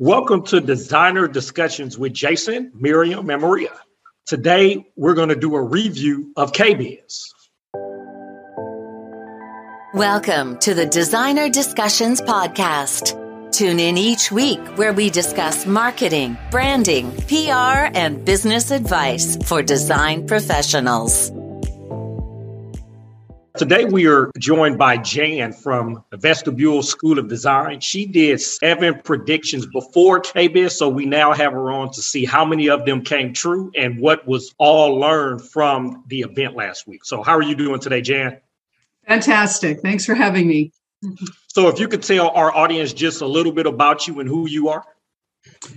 Welcome to Designer Discussions with Jason, Miriam, and Maria. Today, we're going to do a review of KBIS. Welcome to the Designer Discussions Podcast. Tune in each week where we discuss marketing, branding, PR, and business advice for design professionals. Today, we are joined by Jan from the Vestabul School of Design. She did seven predictions before KBIS, so we now have her on to see how many of them came true and what was all learned from the event last week. So, how are you doing today, Jan? Fantastic. Thanks for having me. So, if you could tell our audience just a little bit about you and who you are.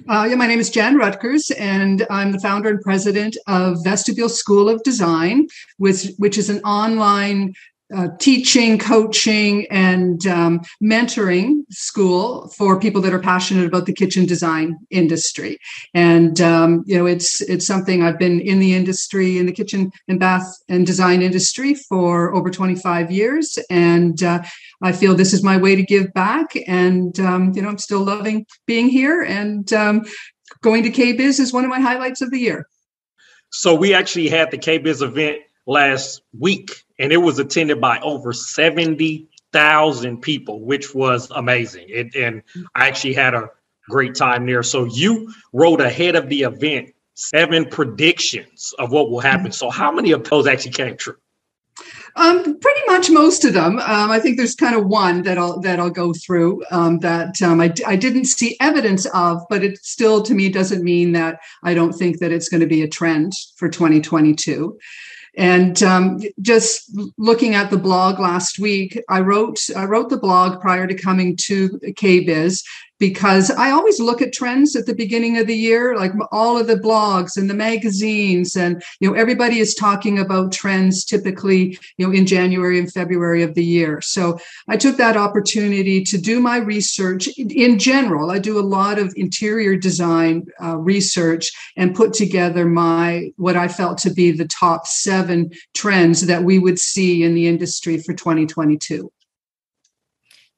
Uh, yeah, my name is Jan Rutgers, and I'm the founder and president of Vestabul School of Design, which, which is an online uh, teaching, coaching, and um, mentoring school for people that are passionate about the kitchen design industry. And um, you know, it's it's something I've been in the industry, in the kitchen and bath and design industry for over 25 years, and uh, I feel this is my way to give back. And um, you know, I'm still loving being here, and um, going to KBIS is one of my highlights of the year. So we actually had the KBIS event last week, and it was attended by over 70,000 people, which was amazing. It, and I actually had a great time there. So you wrote ahead of the event seven predictions of what will happen. So how many of those actually came true? Um, pretty much most of them. Um, I think there's kind of one that I'll that I'll go through um, that um, I, I didn't see evidence of, but it still to me doesn't mean that I don't think that it's going to be a trend for 2022. And um, just looking at the blog last week, I wrote I wrote the blog prior to coming to KBIS because I always look at trends at the beginning of the year, like all of the blogs and the magazines, and you know everybody is talking about trends typically, you know, in January and February of the year. So I took that opportunity to do my research in general. I do a lot of interior design uh, research and put together my what I felt to be the top seven trends that we would see in the industry for 2022.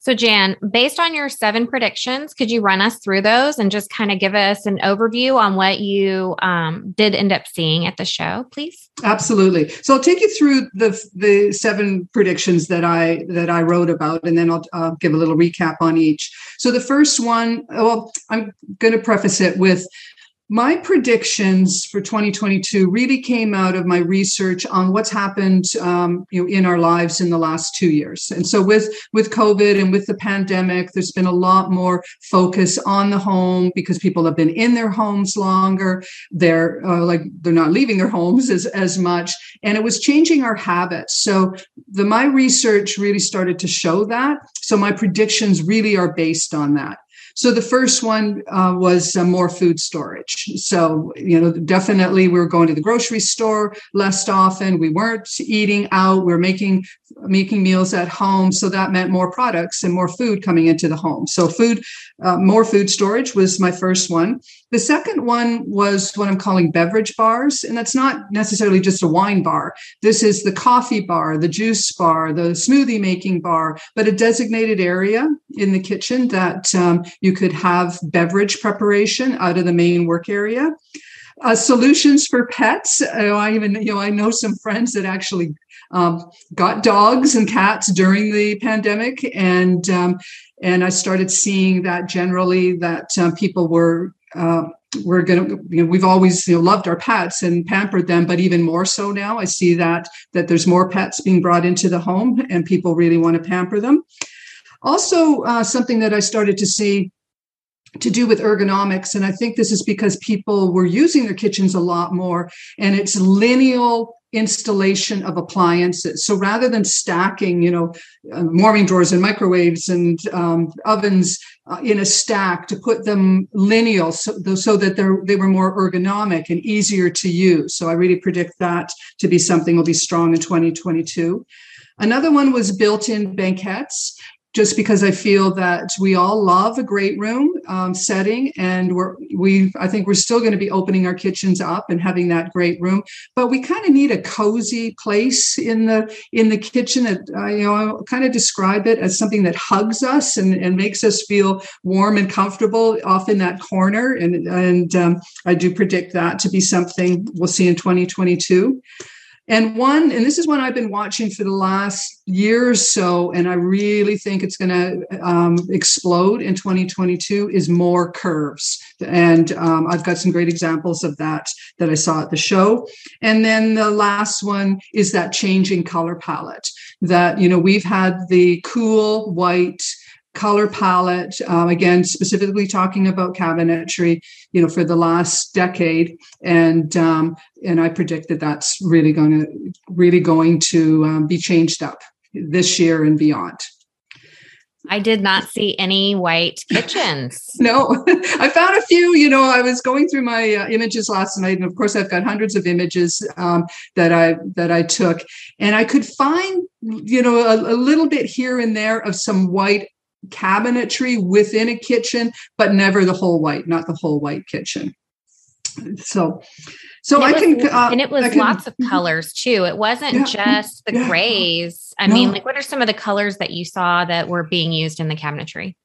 So, Jan, based on your seven predictions, could you run us through those and just kind of give us an overview on what you um, did end up seeing at the show, please? Absolutely. So, I'll take you through the the seven predictions that I that I wrote about, and then I'll uh, give a little recap on each. So, the first one, well, I'm going to preface it with my predictions for 2022 really came out of my research on what's happened um, you know in our lives in the last two years. And so with with covid and with the pandemic there's been a lot more focus on the home because people have been in their homes longer. They're uh, like they're not leaving their homes as, as much. And it was changing our habits. So the my research really started to show that. So my predictions really are based on that so the first one uh, was uh, more food storage. So, you know, definitely we were going to the grocery store less often. We weren't eating out. We were making making meals at home. So that meant more products and more food coming into the home. So food, uh, more food storage was my first one. The second one was what I'm calling beverage bars. And that's not necessarily just a wine bar. This is the coffee bar, the juice bar, the smoothie making bar, but a designated area in the kitchen that um, you could have beverage preparation out of the main work area. Uh, solutions for pets. Uh, I even, you know, I know some friends that actually um, got dogs and cats during the pandemic, and um, and I started seeing that generally that um, people were. Uh, we're going to you know we've always you know loved our pets and pampered them but even more so now i see that that there's more pets being brought into the home and people really want to pamper them. Also uh, something that i started to see to do with ergonomics and i think this is because people were using their kitchens a lot more and it's lineal installation of appliances. So rather than stacking, you know, uh, warming drawers and microwaves and um, ovens uh, in a stack to put them lineal so, so that they're, they were more ergonomic and easier to use. So I really predict that to be something will be strong in 2022. Another one was built-in banquettes. Just because I feel that we all love a great room um, setting, and we're we I think we're still going to be opening our kitchens up and having that great room, but we kind of need a cozy place in the in the kitchen. That uh, you know, I kind of describe it as something that hugs us and, and makes us feel warm and comfortable off in that corner, and and um, I do predict that to be something we'll see in 2022. And one, and this is one I've been watching for the last year or so, and I really think it's going to um, explode in 2022 is more curves. And um, I've got some great examples of that that I saw at the show. And then the last one is that changing color palette that, you know, we've had the cool white, color palette um, again specifically talking about cabinetry you know for the last decade and um, and i predict that that's really going to really going to um, be changed up this year and beyond I did not see any white kitchens. no, I found a few. You know, I was going through my uh, images last night, and of course, I've got hundreds of images um, that I that I took, and I could find, you know, a, a little bit here and there of some white cabinetry within a kitchen, but never the whole white, not the whole white kitchen. So, so I was, can, uh, and it was can, lots of colors too. It wasn't yeah, just the yeah, grays. I no. mean, like, what are some of the colors that you saw that were being used in the cabinetry?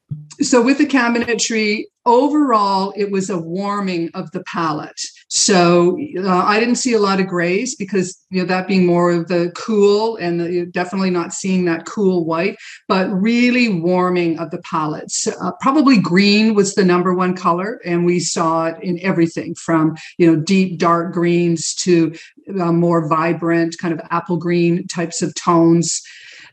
So, with the cabinetry, overall, it was a warming of the palette. So uh, I didn't see a lot of grays because you know that being more of the cool and the, definitely not seeing that cool white, but really warming of the palettes. Uh, probably green was the number one color, and we saw it in everything from you know deep dark greens to uh, more vibrant kind of apple green types of tones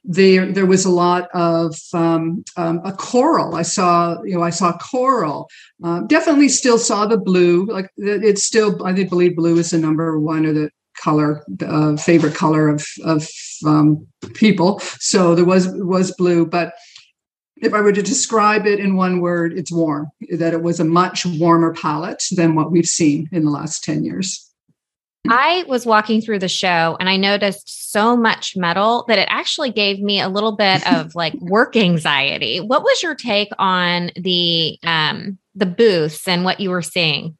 there there was a lot of um, um, a coral. I saw you know I saw coral. Uh, definitely still saw the blue. Like it's still I believe blue is the number one or the color uh, favorite color of of um, people. So there was was blue, but if I were to describe it in one word, it's warm. That it was a much warmer palette than what we've seen in the last ten years. I was walking through the show and I noticed so much metal that it actually gave me a little bit of like work anxiety. What was your take on the um the booths and what you were seeing?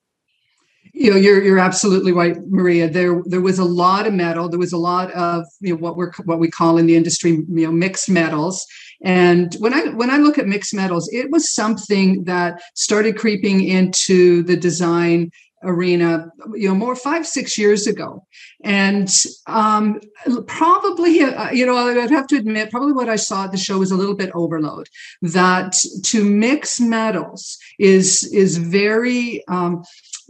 You know, you're you're absolutely right, Maria. There there was a lot of metal. There was a lot of you know what we're what we call in the industry you know mixed metals. And when I when I look at mixed metals, it was something that started creeping into the design arena you know more five six years ago. And um, probably uh, you know i'd have to admit probably what i saw at the show was a little bit overload. That to mix metals is is very um,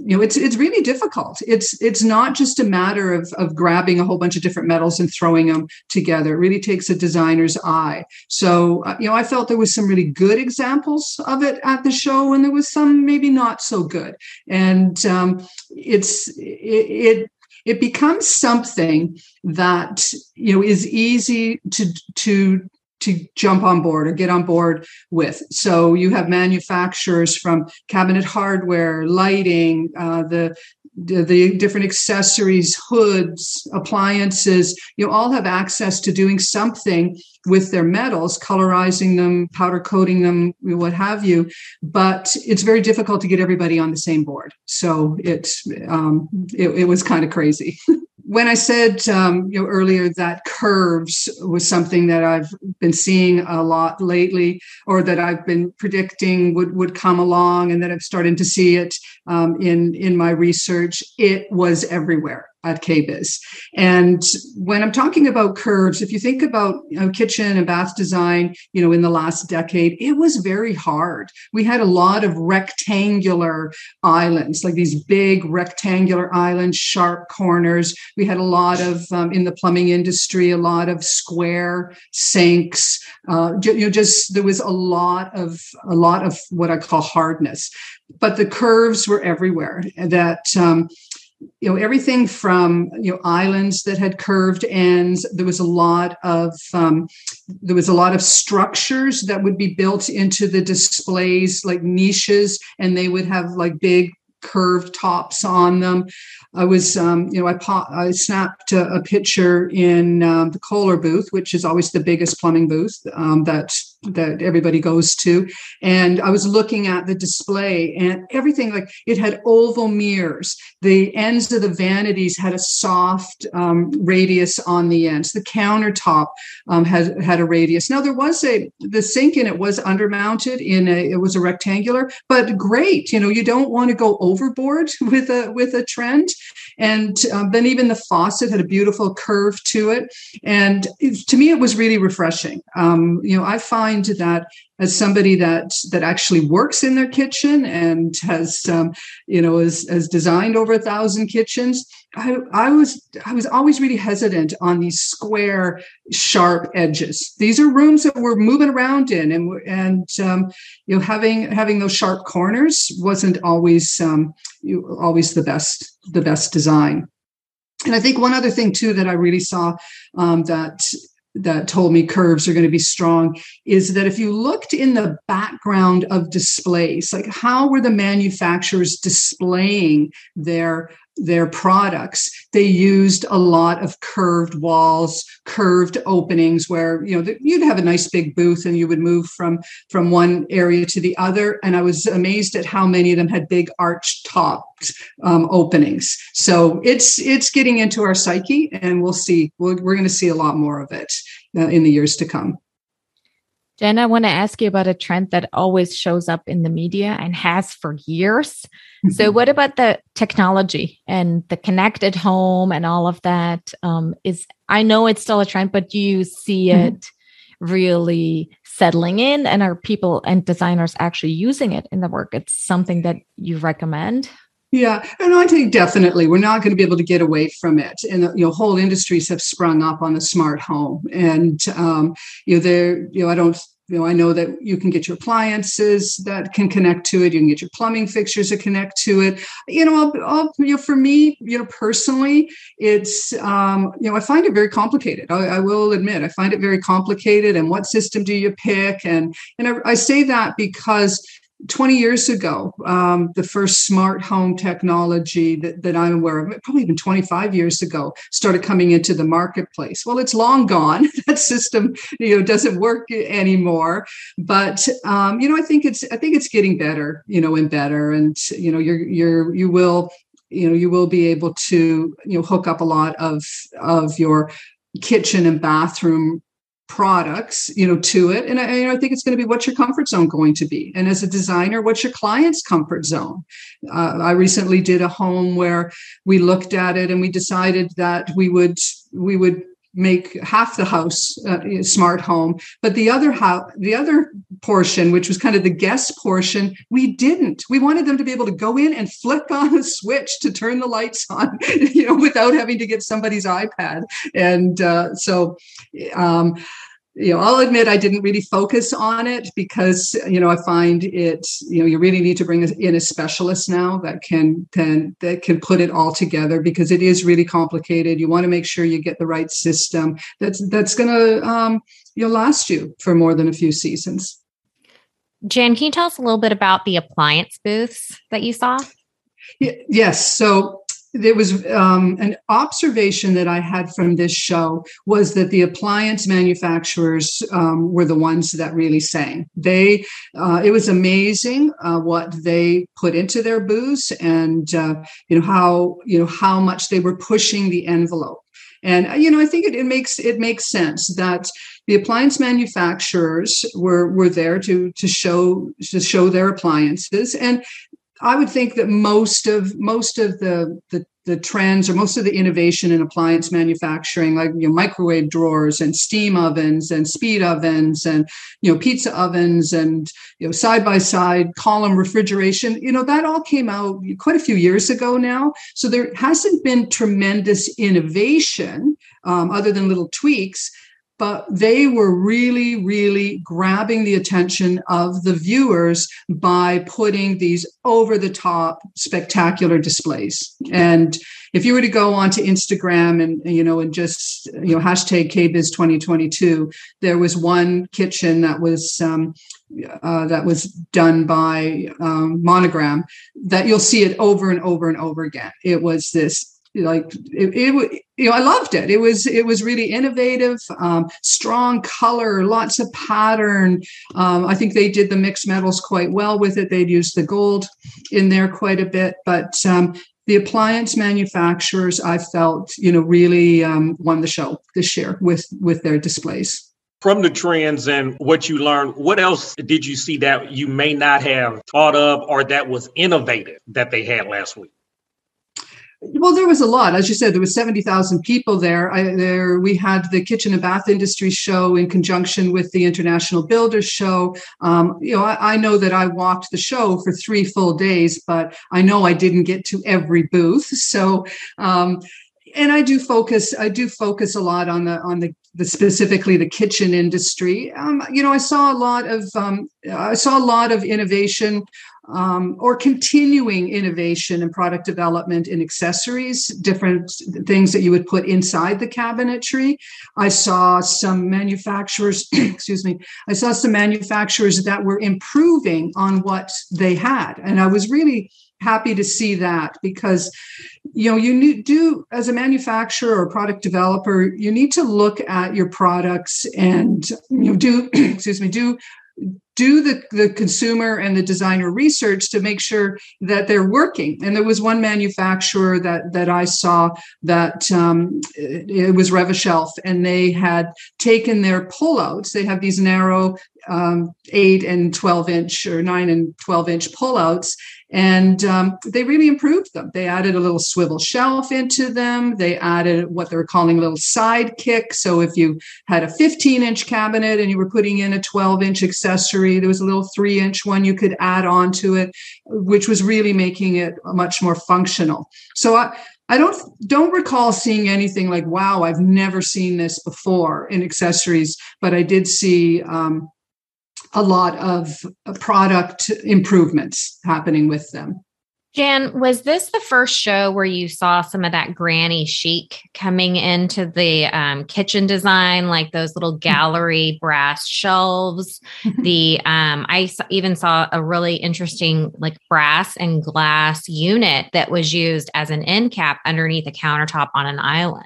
you know it's it's really difficult. It's it's not just a matter of of grabbing a whole bunch of different metals and throwing them together. It really takes a designer's eye. So uh, you know i felt there was some really good examples of it at the show and there was some maybe not so good. And um, it's it, it it becomes something that you know is easy to to to jump on board or get on board with. So you have manufacturers from cabinet hardware, lighting, uh, the, the, the different accessories, hoods, appliances. You all have access to doing something with their metals, colorizing them, powder coating them, what have you. But it's very difficult to get everybody on the same board. So it's um, it, it was kind of crazy. when I said um, you know earlier that curves was something that I've been seeing a lot lately, or that I've been predicting would would come along, and that I've started to see it um, in in my research, it was everywhere at KBIS. And when I'm talking about curves, if you think about you know, kitchen and bath design, you know, in the last decade, it was very hard. We had a lot of rectangular islands, like these big rectangular islands, sharp corners. We had a lot of um, in the plumbing industry, a lot of square sinks. Uh, you know, just there was a lot of a lot of what I call hardness, but the curves were everywhere. That um, you know everything from you know islands that had curved ends. There was a lot of um, there was a lot of structures that would be built into the displays like niches and they would have like big curved tops on them. I was um, you know i i snapped a, a picture in um, the kohler booth which is always the biggest plumbing booth um, that that everybody goes to. And i was looking at the display and everything like it had oval mirrors. The ends of the vanities had a soft um, radius on the ends. The countertop um, had had a radius. Now there was a the sink in it was undermounted in a it was a rectangular but great you know you don't want to go overboard with a with a trend. And um, then even the faucet had a beautiful curve to it. And it, to me it was really refreshing. Um, you know i find find that as somebody that that actually works in their kitchen and has um, you know has, has designed over a thousand kitchens I, I was i was always really hesitant on these square sharp edges. These are rooms that we're moving around in and and um, you know having having those sharp corners wasn't always um, you, always the best the best design. And I think one other thing too that I really saw um, that that told me curves are going to be strong is that if you looked in the background of displays like how were the manufacturers displaying their their products. They used a lot of curved walls curved openings where you know you'd have a nice big booth and you would move from from one area to the other. And i was amazed at how many of them had big arch topped um, openings. So it's it's getting into our psyche and we'll see. We we are going to see a lot more of it uh, in the years to come Jen, I want to ask you about a trend that always shows up in the media and has for years. Mm-hmm. So, what about the technology and the connected home and all of that? Um, is I know it's still a trend, but do you see mm-hmm. it really settling in? And are people and designers actually using it in the work? It's something that you recommend. Yeah, and I think definitely we're not going to be able to get away from it. And you know, whole industries have sprung up on the smart home, and um, you know, there, you know, I don't you know, I know that you can get your appliances that can connect to it. You can get your plumbing fixtures that connect to it. You know, I'll, I'll, you know, for me, you know, personally, it's, um, you know, I find it very complicated. I, I, will admit, I find it very complicated. And what system do you pick? And and I, I say that because 20 years ago, um, the first smart home technology that, that I'm aware of, probably even 25 years ago, started coming into the marketplace. Well, it's long gone. that system, you know, doesn't work anymore. But um, you know, I think it's I think it's getting better, you know, and better. And you know, you're you're you will you know you will be able to you know hook up a lot of of your kitchen and bathroom products you know to it. And I, I, think it's going to be what's your comfort zone going to be. And as a designer what's your client's comfort zone? Uh, i recently did a home where we looked at it and we decided that we would we would make half the house uh, smart home but the other how the other portion which was kind of the guest portion we didn't. We wanted them to be able to go in and flick on a switch to turn the lights on you know without having to get somebody's ipad. And uh, so um, you know, I'll admit I didn't really focus on it because you know I find it you know you really need to bring in a specialist now that can can that can put it all together because it is really complicated. You want to make sure you get the right system that's that's going to um, you know last you for more than a few seasons. Jan, can you tell us a little bit about the appliance booths that you saw? Yes. So there was um, an observation that I had from this show was that the appliance manufacturers um, were the ones that really sang. They, uh, it was amazing uh, what they put into their booths, and uh, you know how you know how much they were pushing the envelope. And uh, you know, I think it, it makes it makes sense that the appliance manufacturers were were there to to show to show their appliances and I would think that most of most of the, the the trends or most of the innovation in appliance manufacturing, like you know, microwave drawers and steam ovens and speed ovens and you know pizza ovens and you know side by side column refrigeration, you know that all came out quite a few years ago now. So there hasn't been tremendous innovation um, other than little tweaks but they were really, really grabbing the attention of the viewers by putting these over the top spectacular displays. And if you were to go onto Instagram and you know and just you know hashtag KBIS 2022, there was one kitchen that was um, uh, that was done by um, Monogram that you'll see it over and over and over again. It was this like it, it, you know i loved it. It was it was really innovative um, strong color lots of pattern. Um, i think they did the mixed metals quite well with it. They'd used the gold in there quite a bit but um, the appliance manufacturers i felt you know really um, won the show this year with with their displays. From the trends and what you learned, what else did you see that you may not have thought of or that was innovative that they had last week? Well, there was a lot. As you said, there was 70,000 people there. I, there. We had the Kitchen and Bath Industry Show in conjunction with the International Builders Show. Um, you know, I, I, know that I walked the show for three full days, but I know I didn't get to every booth. So, um, and I do focus. I do focus a lot on the on the, the specifically the kitchen industry. Um, you know, I saw a lot of um, I saw a lot of innovation um, or continuing innovation and product development in accessories, different things that you would put inside the cabinetry. I saw some manufacturers, excuse me, I saw some manufacturers that were improving on what they had. And I was really happy to see that because you know you do as a manufacturer or product developer you need to look at your products and you know do excuse me do do the, the consumer and the designer research to make sure that they're working. And there was one manufacturer that that I saw that um, it, it was Rev-A-Shelf, and they had taken their pullouts. They have these narrow um, eight and 12 inch or nine and 12 inch pullouts. And um, they really improved them. They added a little swivel shelf into them. They added what they're calling a little sidekick. So if you had a 15 inch cabinet and you were putting in a 12 inch accessory, there was a little three inch one you could add on to it, which was really making it much more functional. So I, I don't don't recall seeing anything like wow I've never seen this before in accessories, but I did see um, a lot of product improvements happening with them. Jan, was this the first show where you saw some of that granny chic coming into the um, kitchen design, like those little mm-hmm. gallery brass shelves? the um, I even saw a really interesting like brass and glass unit that was used as an end cap underneath a countertop on an island.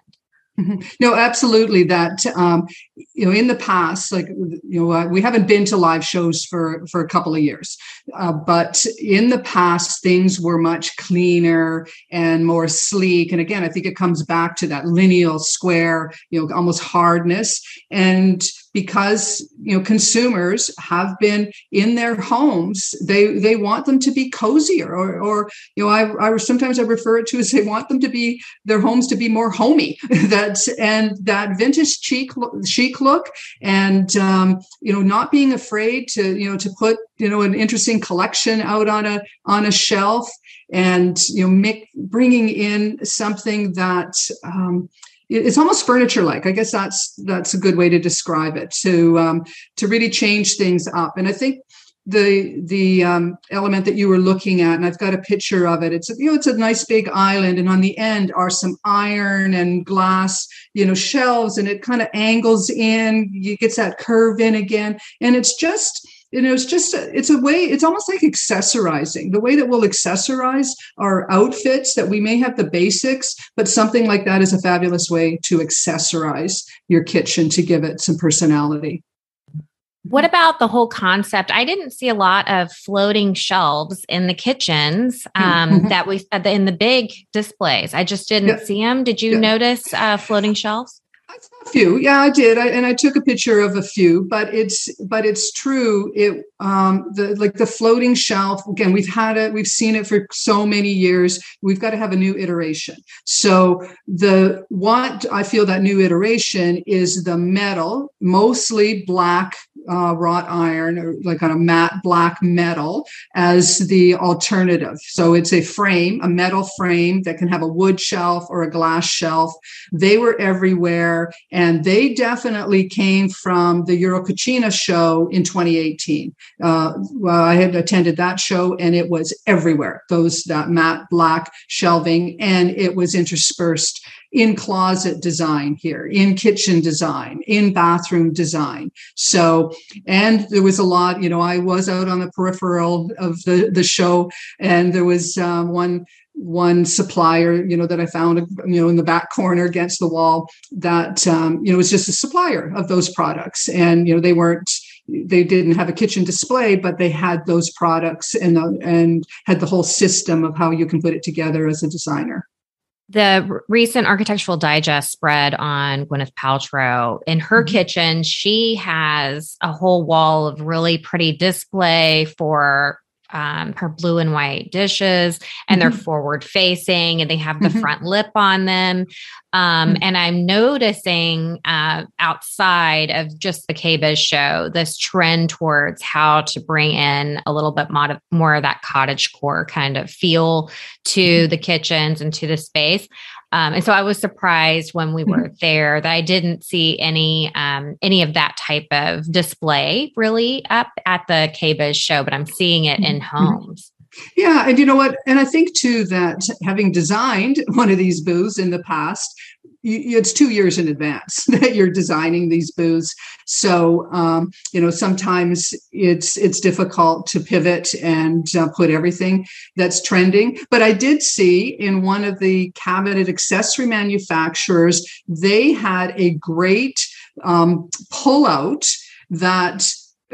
Mm-hmm. No, absolutely. That um, you know, in the past, like you know, uh, we haven't been to live shows for for a couple of years, uh, but in the past, things were much cleaner and more sleek. And again, I think it comes back to that lineal square, you know, almost hardness. And because you know consumers have been in their homes. They they want them to be cozier or or you know I, I sometimes i refer it to as they want them to be their homes to be more homey. That and that vintage chic chic look and um, you know not being afraid to you know to put you know an interesting collection out on a on a shelf and you know make, bringing in something that um, it's almost furniture like i guess that's that's a good way to describe it to um, to really change things up. And i think the the um, element that you were looking at and i've got a picture of it it's you know it's a nice big island and on the end are some iron and glass you know shelves and it kind of angles in. It gets that curve in again. And it's just you know it's just a, it's a way it's almost like accessorizing the way that we'll accessorize our outfits that we may have the basics but something like that is a fabulous way to accessorize your kitchen to give it some personality what about the whole concept? I didn't see a lot of floating shelves in the kitchens um, mm-hmm. that we in the big displays. I just didn't yeah. see them. Did you yeah. notice uh, floating shelves? A few. Yeah i did. I, and i took a picture of a few but it's but it's true. It um the like the floating shelf again we've had it we've seen it for so many years. We've got to have a new iteration. So the what i feel that new iteration is the metal mostly black uh, wrought iron or like on a matte black metal as the alternative so it's a frame a metal frame that can have a wood shelf or a glass shelf they were everywhere and they definitely came from the Eurocucina show in 2018. Uh, well, I had attended that show and it was everywhere, those that matte black shelving, and it was interspersed in closet design here, in kitchen design, in bathroom design. So, and there was a lot, you know, I was out on the peripheral of the, the show, and there was um, one one supplier, you know, that I found, you know, in the back corner against the wall that, um, you know, was just a supplier of those products. And, you know, they weren't, they didn't have a kitchen display, but they had those products and, uh, and had the whole system of how you can put it together as a designer the recent architectural digest spread on gwyneth paltrow in her mm-hmm. kitchen she has a whole wall of really pretty display for um, her blue and white dishes and mm-hmm. they're forward facing and they have the mm-hmm. front lip on them. Um, mm-hmm. And I'm noticing uh, outside of just the KBIS show, this trend towards how to bring in a little bit mod- more of that cottage core kind of feel to mm-hmm. the kitchens and to the space. Um, and so I was surprised when we were there that I didn't see any um, any of that type of display really up at the KBIS show, but I'm seeing it in mm-hmm. homes. Yeah, and you know what? And I think too that having designed one of these booths in the past, it's two years in advance that you're designing these booths. So um, you know sometimes it's it's difficult to pivot and uh, put everything that's trending. But I did see in one of the cabinet accessory manufacturers they had a great um, pullout that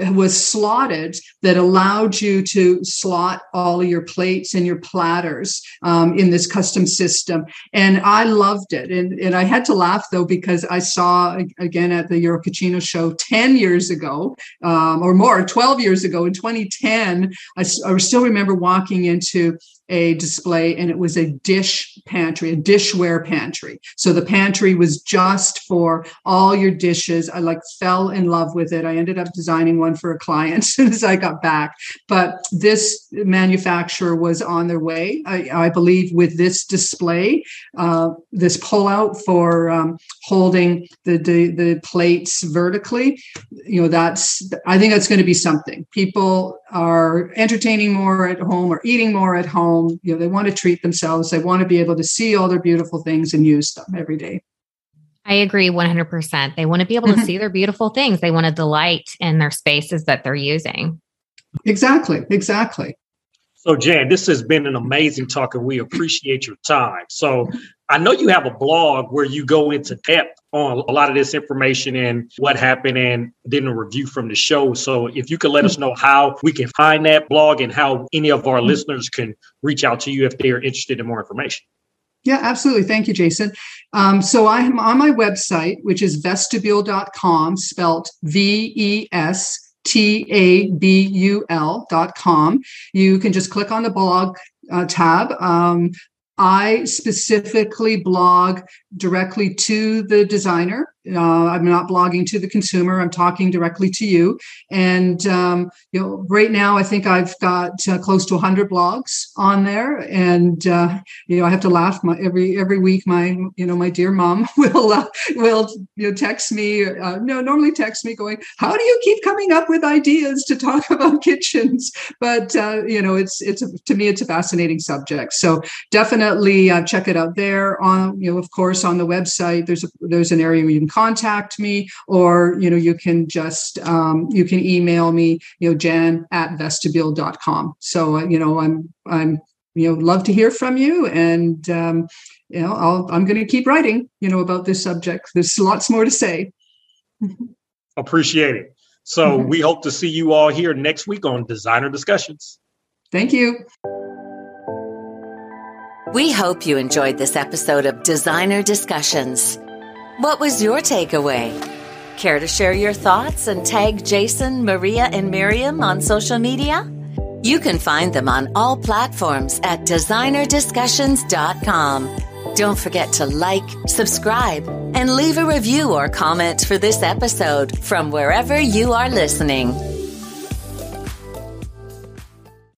was slotted that allowed you to slot all your plates and your platters um, in this custom system. And I loved it. And, and I had to laugh though, because I saw again at the Eurocucina show 10 years ago um, or more, 12 years ago in 2010, I, I still remember walking into a display and it was a dish pantry, a dishware pantry. So the pantry was just for all your dishes. I like fell in love with it. I ended up designing one for a client as soon as I got back. But this manufacturer was on their way, I, I believe, with this display, uh, this pullout for um, holding the, the the plates vertically. You know, that's I think that's going to be something. People are entertaining more at home or eating more at home. You know, they want to treat themselves. They want to be able to see all their beautiful things and use them every day. I agree 100%. They want to be able to see their beautiful things. They want to delight in their spaces that they're using. Exactly. Exactly. So, Jan, this has been an amazing talk, and we appreciate your time. So, I know you have a blog where you go into depth on a lot of this information and what happened, and then a review from the show. So, if you could let us know how we can find that blog and how any of our listeners can reach out to you if they are interested in more information. Yeah, absolutely. Thank you, Jason. Um, so I am on my website, which is vestabul.com, spelled V E S T A B U L dot com. You can just click on the blog uh, tab. Um, I specifically blog directly to the designer. Uh, I'm not blogging to the consumer. I'm talking directly to you. And um, you know, right now, I think I've got uh, close to 100 blogs on there. And uh, you know, I have to laugh. My, every every week, my you know, my dear mom will uh, will you know text me. Uh, no, normally text me going, "How do you keep coming up with ideas to talk about kitchens?" But uh, you know, it's it's a, to me, it's a fascinating subject. So definitely check it out there. On you know, of course on the website there's a there's an area where you can contact me or you know you can just um, you can email me you know jan at vestabul.com so uh, you know i'm i'm you know love to hear from you and um, you know I'll, i'm going to keep writing you know about this subject. There's lots more to say. Appreciate it. So mm-hmm. we hope to see you all here next week on designer discussions. Thank you. We hope you enjoyed this episode of Designer Discussions. What was your takeaway? Care to share your thoughts and tag Jason, Maria, and Miriam on social media? You can find them on all platforms at designerdiscussions.com. Don't forget to like, subscribe, and leave a review or comment for this episode from wherever you are listening.